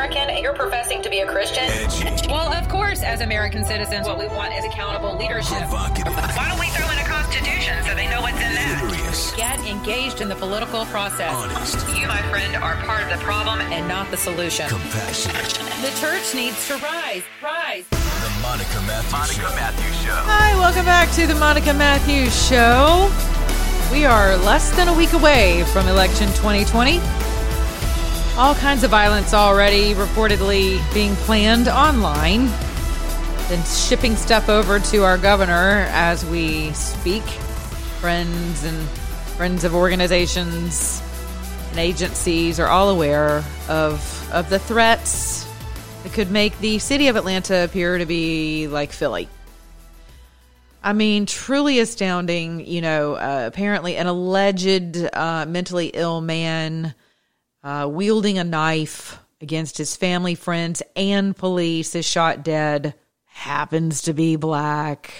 American and you're professing to be a Christian, Well, of course, as American citizens, what we want is accountable leadership. Why don't we throw in a constitution so they know what's in that? Get engaged in the political process You, my friend, are part of the problem. and not the solution. The church needs to rise. Rise. The Monica Matthews Show. Hi, welcome back to the Monica Matthews Show. We are less than a week away from election 2020. All kinds of violence already reportedly being planned online. Then shipping stuff over to our governor as we speak. Friends and friends of organizations and agencies are all aware of of the threats that could make the city of Atlanta appear to be like Philly. I mean, truly astounding. You know, uh, apparently an alleged uh, mentally ill man uh, wielding a knife against his family, friends, and police is shot dead. Happens to be black.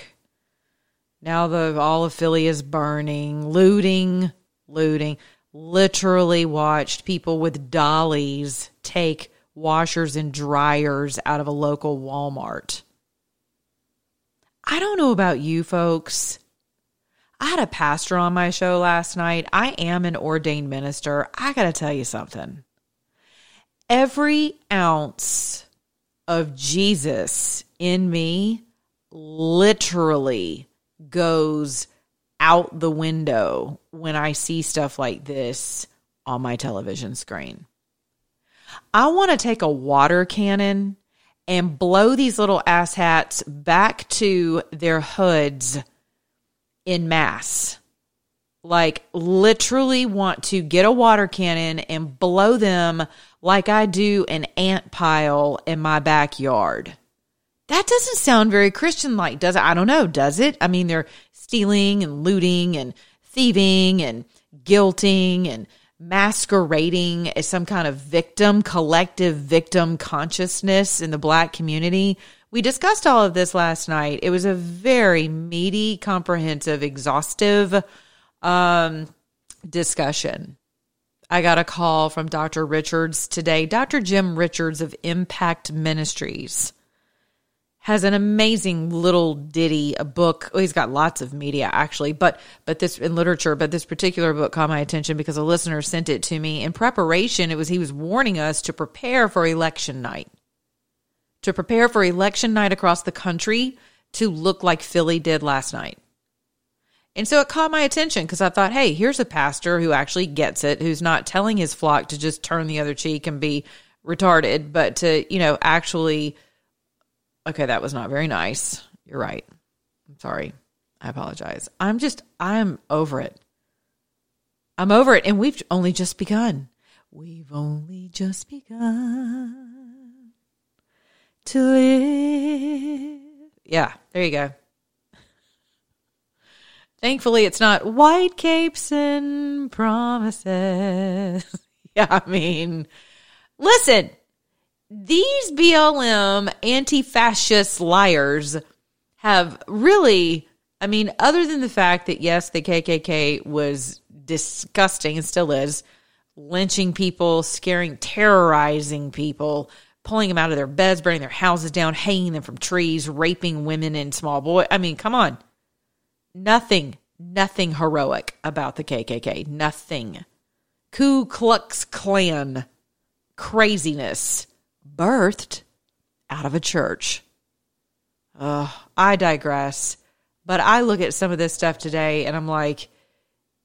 Now the all of Philly is burning, looting, looting. Literally watched people with dollies take washers and dryers out of a local Walmart. I don't know about you folks. I had a pastor on my show last night. I am an ordained minister. I got to tell you something. Every ounce of Jesus in me literally goes out the window when I see stuff like this on my television screen. I want to take a water cannon and blow these little asshats back to their hoods in mass. Like, literally want to get a water cannon and blow them like I do an ant pile in my backyard. That doesn't sound very Christian like, does it? I don't know. Does it? I mean, they're stealing and looting and thieving and guilting and masquerading as some kind of victim, collective victim consciousness in the black community. We discussed all of this last night. It was a very meaty, comprehensive, exhaustive um, discussion. I got a call from Dr. Richards today. Dr. Jim Richards of Impact Ministries has an amazing little ditty, a book. Well, he's got lots of media actually, but but this in literature, but this particular book caught my attention because a listener sent it to me in preparation. It was he was warning us to prepare for election night, to prepare for election night across the country to look like Philly did last night. And so it caught my attention because I thought, hey, here's a pastor who actually gets it, who's not telling his flock to just turn the other cheek and be retarded, but to, you know, actually Okay, that was not very nice. You're right. I'm sorry. I apologize. I'm just, I'm over it. I'm over it. And we've only just begun. We've only just begun to live. Yeah, there you go. Thankfully, it's not white capes and promises. yeah, I mean, listen, these BLM anti fascist liars have really, I mean, other than the fact that, yes, the KKK was disgusting and still is, lynching people, scaring, terrorizing people, pulling them out of their beds, burning their houses down, hanging them from trees, raping women and small boys. I mean, come on. Nothing, nothing heroic about the KKK. Nothing. Ku Klux Klan craziness birthed out of a church. I digress. But I look at some of this stuff today and I'm like,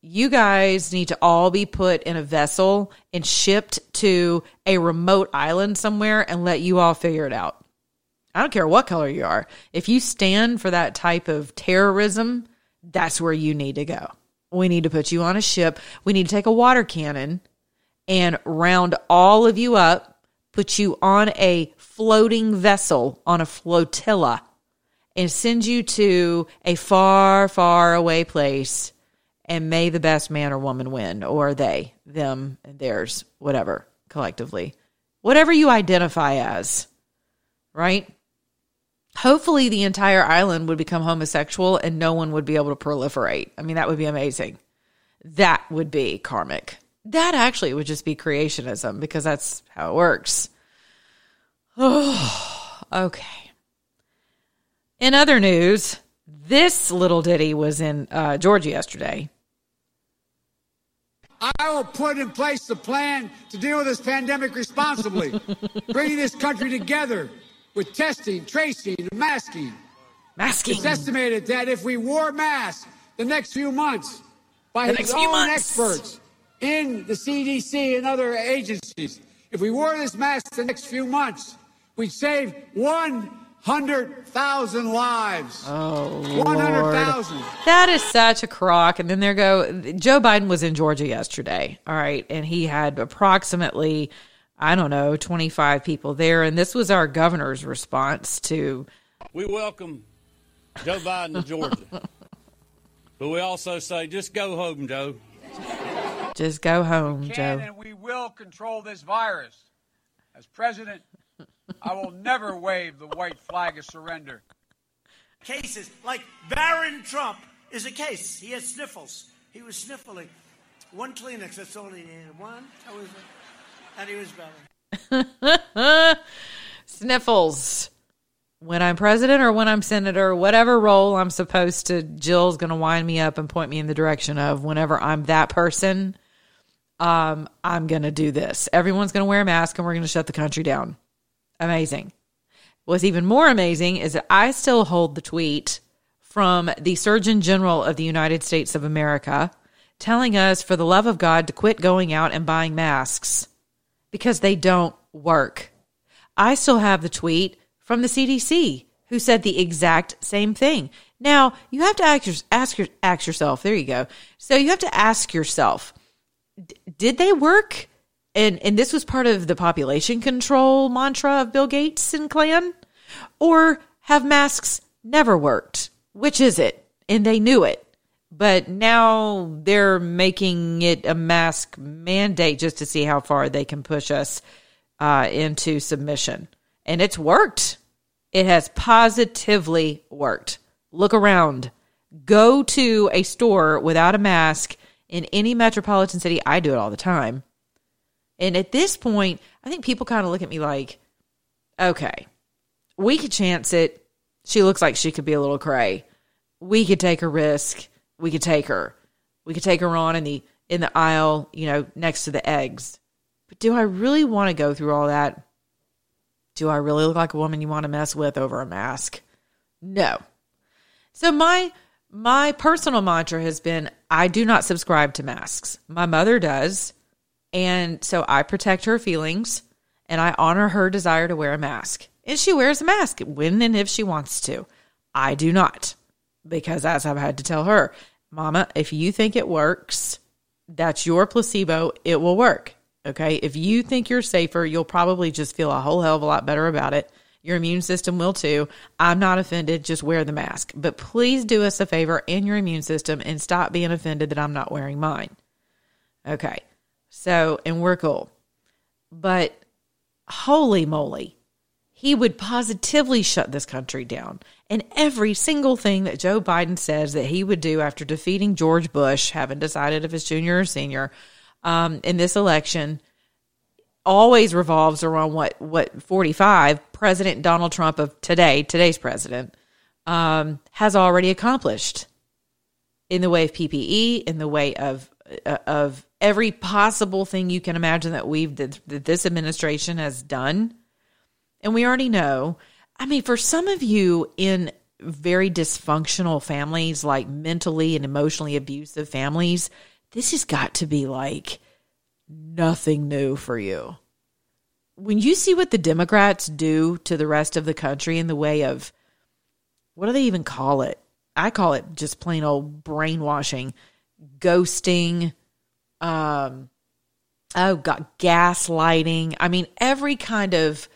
you guys need to all be put in a vessel and shipped to a remote island somewhere and let you all figure it out. I don't care what color you are. If you stand for that type of terrorism, that's where you need to go. We need to put you on a ship. We need to take a water cannon and round all of you up, put you on a floating vessel on a flotilla, and send you to a far, far away place. And may the best man or woman win, or they, them, and theirs, whatever, collectively. Whatever you identify as, right? Hopefully, the entire island would become homosexual and no one would be able to proliferate. I mean, that would be amazing. That would be karmic. That actually would just be creationism because that's how it works. Oh, okay. In other news, this little ditty was in uh, Georgia yesterday. I will put in place a plan to deal with this pandemic responsibly, bringing this country together with testing, tracing, and masking. Masking. It's estimated that if we wore masks the next few months by The his own months. experts in the CDC and other agencies, if we wore this mask the next few months, we'd save 100,000 lives. Oh, 100,000. That is such a crock. And then there go Joe Biden was in Georgia yesterday. All right. And he had approximately, I don't know, 25 people there. And this was our governor's response to We welcome Joe Biden to Georgia. but we also say, just go home, Joe. just go home, can Joe. and we will control this virus. As president, I will never wave the white flag of surrender. cases. Like Barron Trump is a case. He had sniffles. He was sniffling. One Kleenex, that's all he needed. One, that was it. And he was better. Sniffles. When I'm president or when I'm senator, whatever role I'm supposed to, Jill's going to wind me up and point me in the direction of whenever I'm that person, um, I'm going to do this. Everyone's going to wear a mask and we're going to shut the country down. Amazing. What's even more amazing is that I still hold the tweet from the Surgeon General of the United States of America telling us, for the love of God, to quit going out and buying masks because they don't work. I still have the tweet from the CDC who said the exact same thing. Now, you have to ask, ask, ask yourself, there you go. So you have to ask yourself, did they work? And, and this was part of the population control mantra of Bill Gates and clan? Or have masks never worked? Which is it? And they knew it. But now they're making it a mask mandate just to see how far they can push us uh, into submission. And it's worked. It has positively worked. Look around. Go to a store without a mask in any metropolitan city. I do it all the time. And at this point, I think people kind of look at me like, okay, we could chance it. She looks like she could be a little cray. We could take a risk. We could take her. We could take her on in the in the aisle, you know, next to the eggs. But do I really want to go through all that? Do I really look like a woman you want to mess with over a mask? No. So my my personal mantra has been I do not subscribe to masks. My mother does. And so I protect her feelings and I honor her desire to wear a mask. And she wears a mask when and if she wants to. I do not. Because as I've had to tell her, Mama, if you think it works, that's your placebo. It will work. Okay. If you think you're safer, you'll probably just feel a whole hell of a lot better about it. Your immune system will too. I'm not offended. Just wear the mask. But please do us a favor in your immune system and stop being offended that I'm not wearing mine. Okay. So, and we're cool. But holy moly, he would positively shut this country down. And every single thing that Joe Biden says that he would do after defeating George Bush, having decided if it's junior or senior, um, in this election, always revolves around what what 45 President Donald Trump of today, today's president, um, has already accomplished in the way of PPE, in the way of uh, of every possible thing you can imagine that we've that, that this administration has done. And we already know. I mean, for some of you in very dysfunctional families, like mentally and emotionally abusive families, this has got to be like nothing new for you. When you see what the Democrats do to the rest of the country in the way of what do they even call it? I call it just plain old brainwashing, ghosting, um, oh god, gaslighting. I mean, every kind of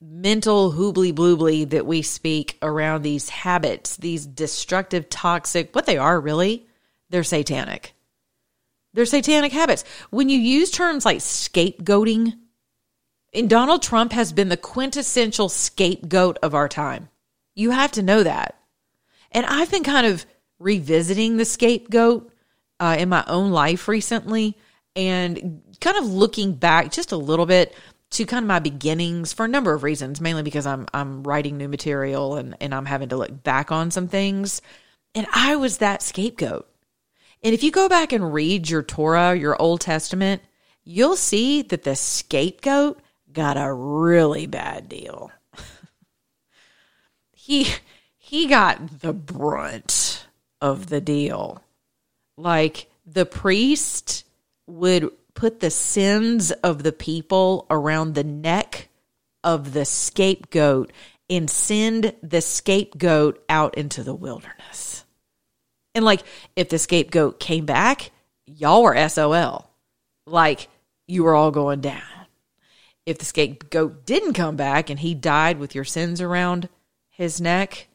mental hoobly bloobly that we speak around these habits, these destructive, toxic, what they are really, they're satanic. They're satanic habits. When you use terms like scapegoating, and Donald Trump has been the quintessential scapegoat of our time. You have to know that. And I've been kind of revisiting the scapegoat uh, in my own life recently and kind of looking back just a little bit to kind of my beginnings for a number of reasons, mainly because I'm I'm writing new material and, and I'm having to look back on some things. And I was that scapegoat. And if you go back and read your Torah, your Old Testament, you'll see that the scapegoat got a really bad deal. he he got the brunt of the deal. Like the priest would put the sins of the people around the neck of the scapegoat and send the scapegoat out into the wilderness. And like if the scapegoat came back, y'all were SOL. Like you were all going down. If the scapegoat didn't come back and he died with your sins around his neck,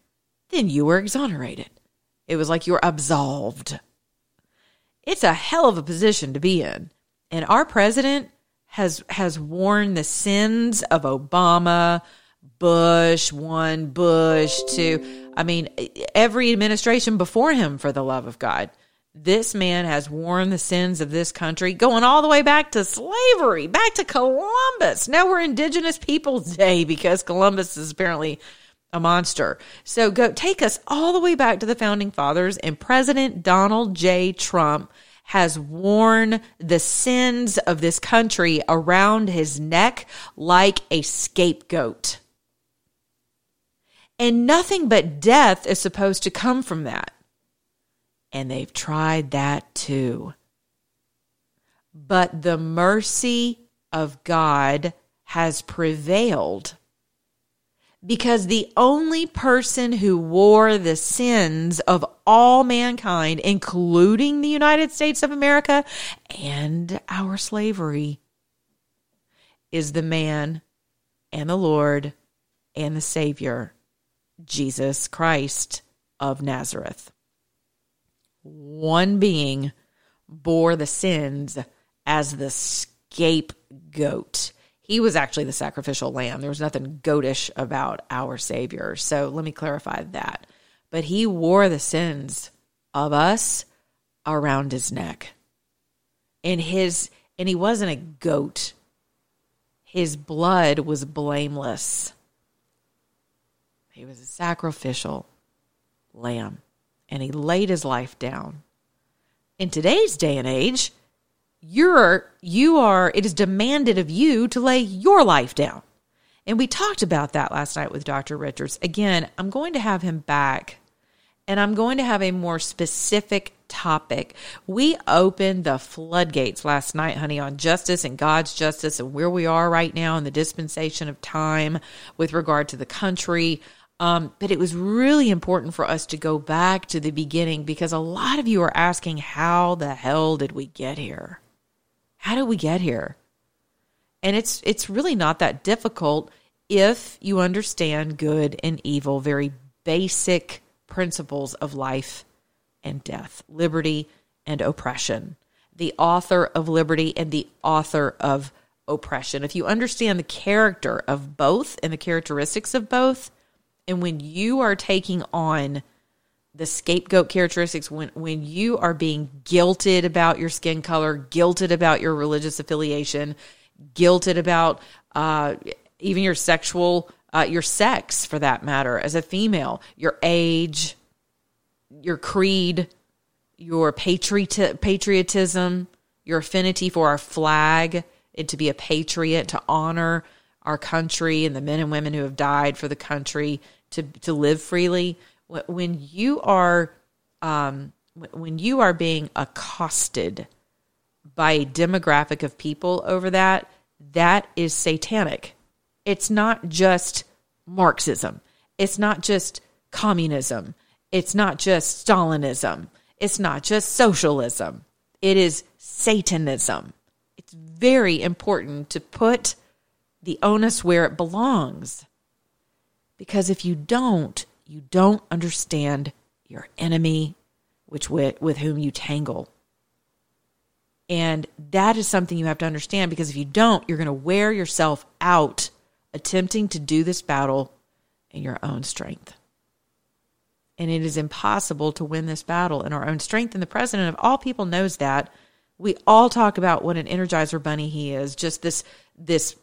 then you were exonerated. It was like you were absolved. It's a hell of a position to be in. And our president has has worn the sins of Obama, Bush, one, Bush, two. I mean, every administration before him for the love of God. This man has worn the sins of this country, going all the way back to slavery, back to Columbus. Now we're Indigenous Peoples Day because Columbus is apparently a monster. So go take us all the way back to the founding fathers and President Donald J. Trump has worn the sins of this country around his neck like a scapegoat. And nothing but death is supposed to come from that. And they've tried that too. But the mercy of God has prevailed because the only person who wore the sins of all mankind, including the United States of America and our slavery, is the man and the Lord and the Savior, Jesus Christ of Nazareth. One being bore the sins as the scapegoat he was actually the sacrificial lamb. There was nothing goatish about our Savior. So let me clarify that. But he wore the sins of us around his neck. And his and he wasn't a goat. His blood was blameless. He was a sacrificial lamb and he laid his life down. In today's day and age, you're you are it is demanded of you to lay your life down. And we talked about that last night with Dr. Richards. Again, I'm going to have him back and I'm going to have a more specific topic. We opened the floodgates last night, honey, on justice and God's justice and where we are right now in the dispensation of time with regard to the country. Um, but it was really important for us to go back to the beginning because a lot of you are asking, how the hell did we get here? How did we get here? And it's it's really not that difficult if you understand good and evil, very basic principles of life and death, liberty and oppression. The author of liberty and the author of oppression. If you understand the character of both and the characteristics of both, and when you are taking on the scapegoat characteristics when when you are being guilted about your skin color, guilted about your religious affiliation, guilted about uh, even your sexual uh, your sex for that matter as a female, your age, your creed, your patriot patriotism, your affinity for our flag, and to be a patriot, to honor our country and the men and women who have died for the country, to to live freely when you are um, when you are being accosted by a demographic of people over that, that is satanic. It's not just Marxism. It's not just communism. It's not just Stalinism. It's not just socialism. It is Satanism. It's very important to put the onus where it belongs. Because if you don't, you don't understand your enemy, which with, with whom you tangle. And that is something you have to understand because if you don't, you're going to wear yourself out attempting to do this battle in your own strength. And it is impossible to win this battle in our own strength. And the president of all people knows that. We all talk about what an energizer bunny he is, just this this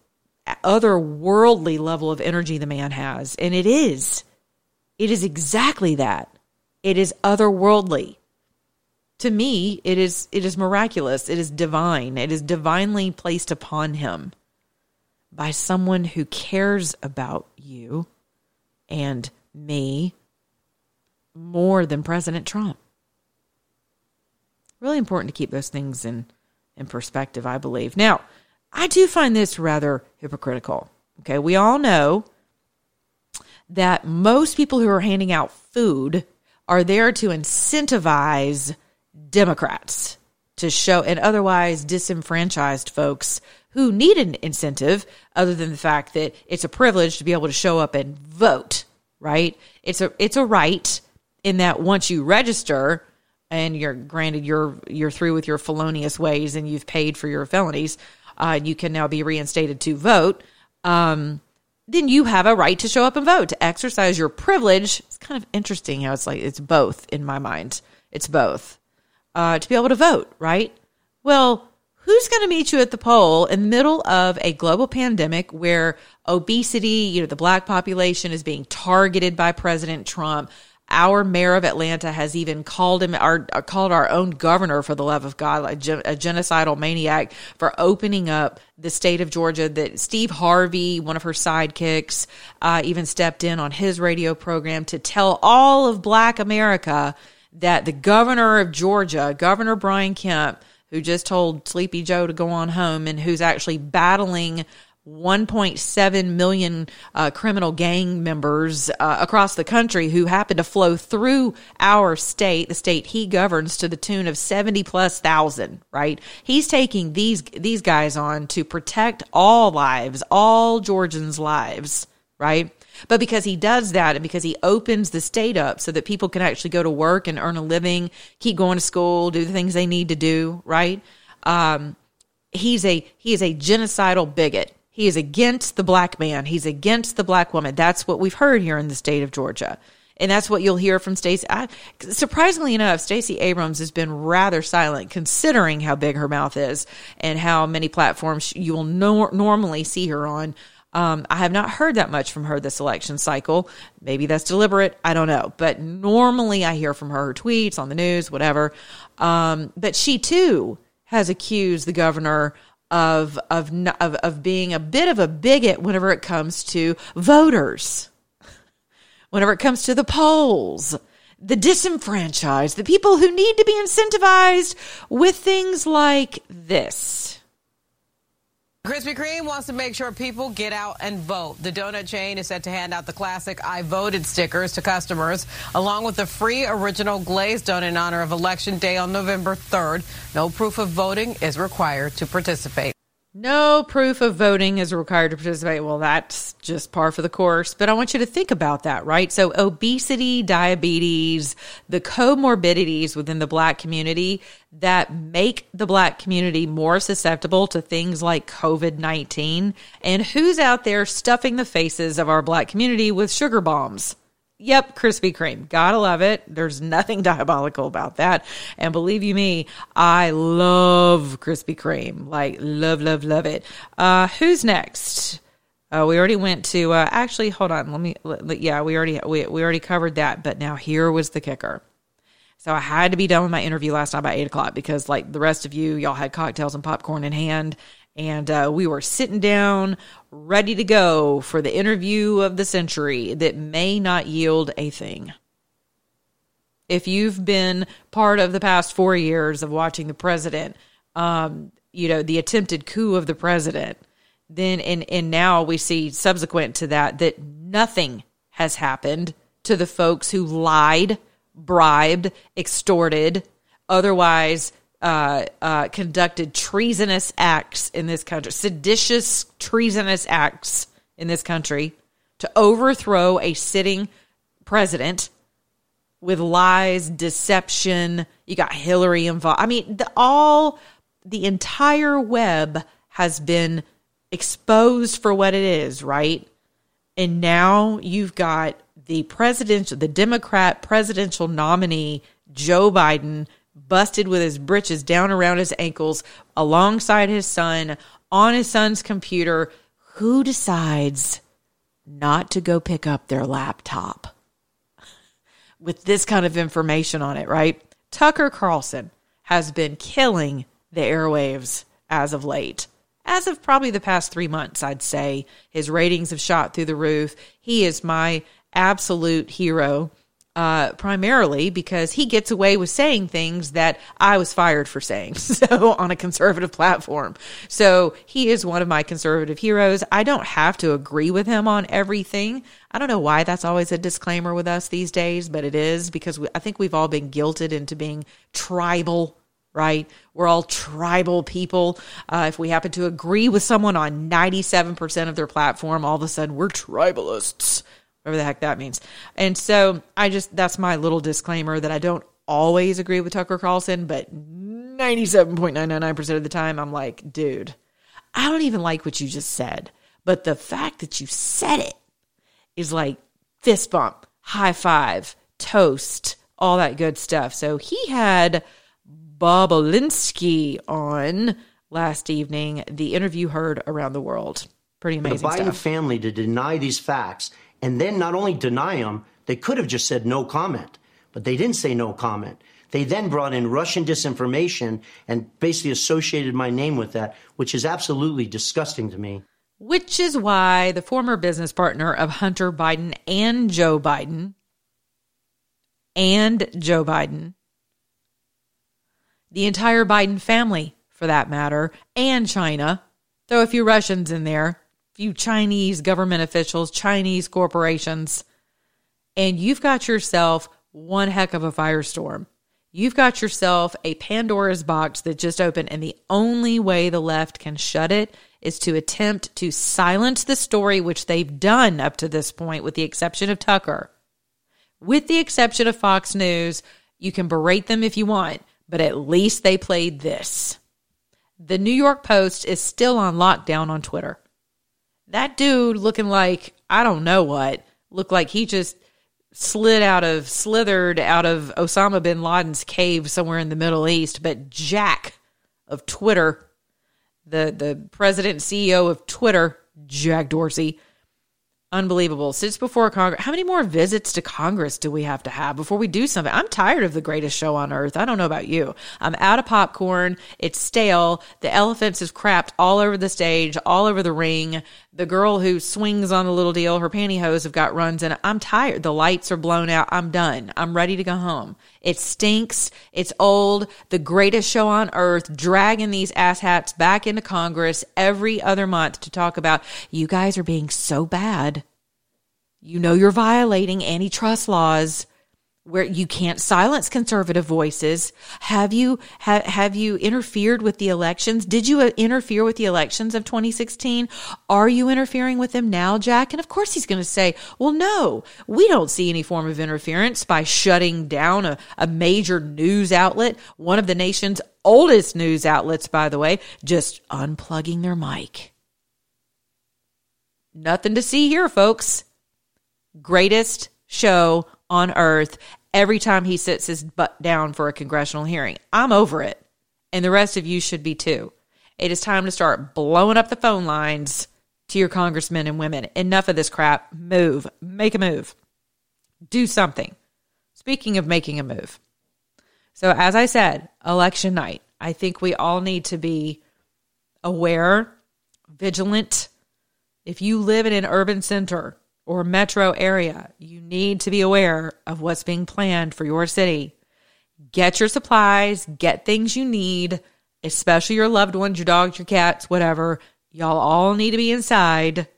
otherworldly level of energy the man has. And it is. It is exactly that. It is otherworldly. To me, it is it is miraculous. It is divine. It is divinely placed upon him by someone who cares about you and me more than President Trump. Really important to keep those things in, in perspective, I believe. Now, I do find this rather hypocritical. Okay, we all know that most people who are handing out food are there to incentivize Democrats to show and otherwise disenfranchised folks who need an incentive other than the fact that it's a privilege to be able to show up and vote, right? It's a it's a right in that once you register and you're granted you're you're through with your felonious ways and you've paid for your felonies, uh, you can now be reinstated to vote. Um, then you have a right to show up and vote to exercise your privilege. It's kind of interesting how it's like it's both in my mind. It's both uh, to be able to vote, right? Well, who's going to meet you at the poll in the middle of a global pandemic where obesity, you know, the black population is being targeted by President Trump? Our mayor of Atlanta has even called him our called our own governor for the love of God a, a genocidal maniac for opening up the state of Georgia. That Steve Harvey, one of her sidekicks, uh, even stepped in on his radio program to tell all of Black America that the governor of Georgia, Governor Brian Kemp, who just told Sleepy Joe to go on home and who's actually battling 1.7 million uh, criminal gang members uh, across the country who happen to flow through our state, the state he governs, to the tune of 70 plus thousand. Right? He's taking these these guys on to protect all lives, all Georgians' lives. Right? But because he does that and because he opens the state up so that people can actually go to work and earn a living, keep going to school, do the things they need to do, right? Um, he's a he is a genocidal bigot. He is against the black man. He's against the black woman. That's what we've heard here in the state of Georgia. And that's what you'll hear from Stacey. Surprisingly enough, Stacey Abrams has been rather silent considering how big her mouth is and how many platforms you will no- normally see her on. Um, I have not heard that much from her this election cycle. Maybe that's deliberate. I don't know. But normally I hear from her, her tweets on the news, whatever. Um, but she too has accused the governor of, of, of, of being a bit of a bigot whenever it comes to voters, whenever it comes to the polls the disenfranchised, the people who need to be incentivized with things like this. Krispy Kreme wants to make sure people get out and vote. The donut chain is set to hand out the classic I voted stickers to customers, along with the free original glazed donut in honor of Election Day on November 3rd. No proof of voting is required to participate. No proof of voting is required to participate. Well, that's just par for the course. But I want you to think about that, right? So, obesity, diabetes, the comorbidities within the black community that make the black community more susceptible to things like COVID 19. And who's out there stuffing the faces of our black community with sugar bombs? Yep, Krispy Kreme. Gotta love it. There's nothing diabolical about that. And believe you me, I love Krispy Kreme. Like, love, love, love it. Uh, who's next? Uh, we already went to, uh, actually, hold on. Let me, let, yeah, we already, we, we already covered that. But now here was the kicker. So I had to be done with my interview last night by eight o'clock because, like the rest of you, y'all had cocktails and popcorn in hand, and uh, we were sitting down ready to go for the interview of the century that may not yield a thing. If you've been part of the past four years of watching the president, um, you know, the attempted coup of the president, then and and now we see subsequent to that that nothing has happened to the folks who lied, bribed, extorted, otherwise uh, uh, conducted treasonous acts in this country, seditious, treasonous acts in this country to overthrow a sitting president with lies, deception. You got Hillary involved. I mean, the, all the entire web has been exposed for what it is, right? And now you've got the presidential, the Democrat presidential nominee, Joe Biden, busted with his britches down around his ankles alongside his son on his son's computer. Who decides not to go pick up their laptop with this kind of information on it, right? Tucker Carlson has been killing the airwaves as of late. As of probably the past three months, I'd say his ratings have shot through the roof. He is my absolute hero uh, primarily because he gets away with saying things that I was fired for saying. So on a conservative platform. So he is one of my conservative heroes. I don't have to agree with him on everything. I don't know why that's always a disclaimer with us these days, but it is because we, I think we've all been guilted into being tribal right? We're all tribal people. Uh, if we happen to agree with someone on 97% of their platform, all of a sudden we're tribalists whatever the heck that means. And so I just, that's my little disclaimer that I don't always agree with Tucker Carlson, but 97.999% of the time, I'm like, dude, I don't even like what you just said. But the fact that you said it is like fist bump, high five, toast, all that good stuff. So he had Bobulinski on last evening. The interview heard around the world. Pretty amazing. The Biden stuff. family to deny these facts and then not only deny them, they could have just said no comment, but they didn't say no comment. They then brought in Russian disinformation and basically associated my name with that, which is absolutely disgusting to me. Which is why the former business partner of Hunter Biden and Joe Biden, and Joe Biden, the entire Biden family for that matter, and China, throw a few Russians in there, few Chinese government officials, Chinese corporations, and you've got yourself one heck of a firestorm. You've got yourself a Pandora's box that just opened, and the only way the left can shut it is to attempt to silence the story, which they've done up to this point, with the exception of Tucker. With the exception of Fox News, you can berate them if you want, but at least they played this. The New York Post is still on lockdown on Twitter. That dude looking like, I don't know what, looked like he just slid out of, slithered out of Osama bin Laden's cave somewhere in the Middle East. But Jack of Twitter, the, the president and CEO of Twitter, Jack Dorsey, Unbelievable. Sits before Congress. How many more visits to Congress do we have to have before we do something? I'm tired of the greatest show on earth. I don't know about you. I'm out of popcorn. It's stale. The elephants is crapped all over the stage, all over the ring. The girl who swings on the little deal, her pantyhose have got runs in. I'm tired. The lights are blown out. I'm done. I'm ready to go home. It stinks. It's old. The greatest show on earth, dragging these asshats back into Congress every other month to talk about you guys are being so bad. You know you're violating antitrust laws where you can't silence conservative voices. Have you ha, have you interfered with the elections? Did you uh, interfere with the elections of 2016? Are you interfering with them now, Jack? And of course he's going to say, "Well, no, we don't see any form of interference by shutting down a, a major news outlet, one of the nation's oldest news outlets, by the way, just unplugging their mic." Nothing to see here, folks. Greatest show on earth every time he sits his butt down for a congressional hearing. I'm over it. And the rest of you should be too. It is time to start blowing up the phone lines to your congressmen and women. Enough of this crap. Move. Make a move. Do something. Speaking of making a move. So, as I said, election night, I think we all need to be aware, vigilant. If you live in an urban center, or metro area, you need to be aware of what's being planned for your city. Get your supplies, get things you need, especially your loved ones, your dogs, your cats, whatever. Y'all all need to be inside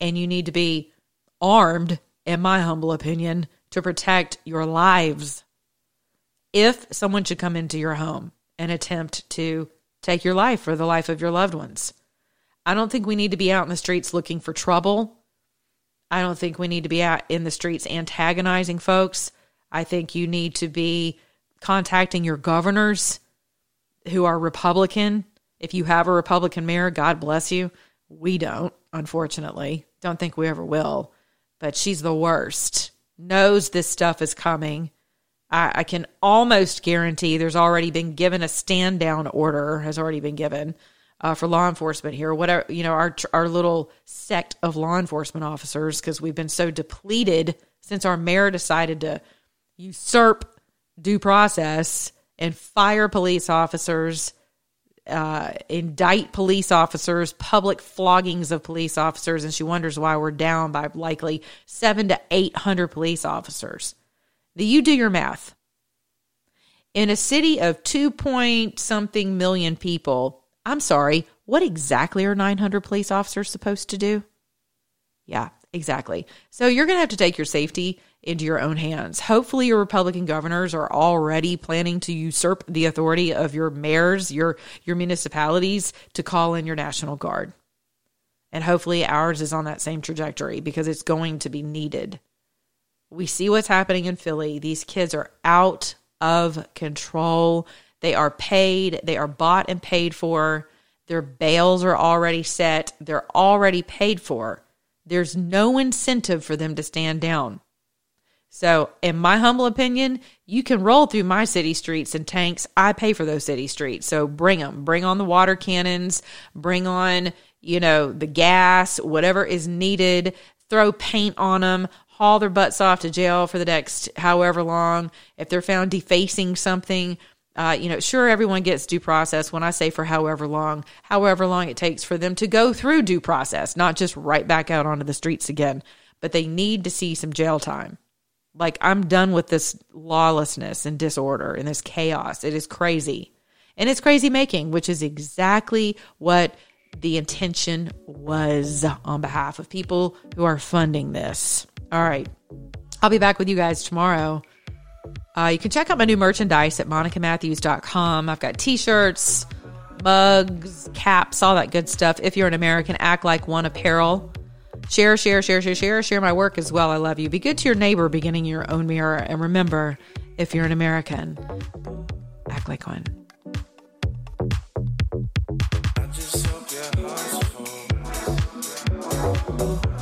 and you need to be armed, in my humble opinion, to protect your lives. If someone should come into your home and attempt to take your life or the life of your loved ones, I don't think we need to be out in the streets looking for trouble. I don't think we need to be out in the streets antagonizing folks. I think you need to be contacting your governors who are Republican. If you have a Republican mayor, God bless you. We don't, unfortunately. Don't think we ever will. But she's the worst. Knows this stuff is coming. I, I can almost guarantee there's already been given a stand down order, has already been given uh, for law enforcement here. Whatever, you know, our, our little sect of law enforcement officers, because we've been so depleted since our mayor decided to usurp due process and fire police officers, uh, indict police officers, public floggings of police officers, and she wonders why we're down by likely seven to eight hundred police officers. Now you do your math. In a city of two point something million people, I'm sorry, what exactly are 900 police officers supposed to do? Yeah, exactly. So you're going to have to take your safety into your own hands. Hopefully, your Republican governors are already planning to usurp the authority of your mayors, your your municipalities to call in your National Guard. And hopefully, ours is on that same trajectory because it's going to be needed. We see what's happening in Philly. These kids are out of control. They are paid, they are bought and paid for. Their bails are already set, they're already paid for. There's no incentive for them to stand down. So, in my humble opinion, you can roll through my city streets and tanks. I pay for those city streets. So, bring them. Bring on the water cannons. Bring on, you know, the gas, whatever is needed. Throw paint on them. Haul their butts off to jail for the next however long. If they're found defacing something, uh, you know, sure, everyone gets due process. When I say for however long, however long it takes for them to go through due process, not just right back out onto the streets again, but they need to see some jail time. Like, I'm done with this lawlessness and disorder and this chaos. It is crazy. And it's crazy making, which is exactly what the intention was on behalf of people who are funding this. All right. I'll be back with you guys tomorrow. Uh, you can check out my new merchandise at monicamatthews.com. I've got t shirts, mugs, caps, all that good stuff. If you're an American, act like one apparel. Share, share, share, share, share, share my work as well. I love you. Be good to your neighbor, beginning your own mirror. And remember, if you're an American, act like one. I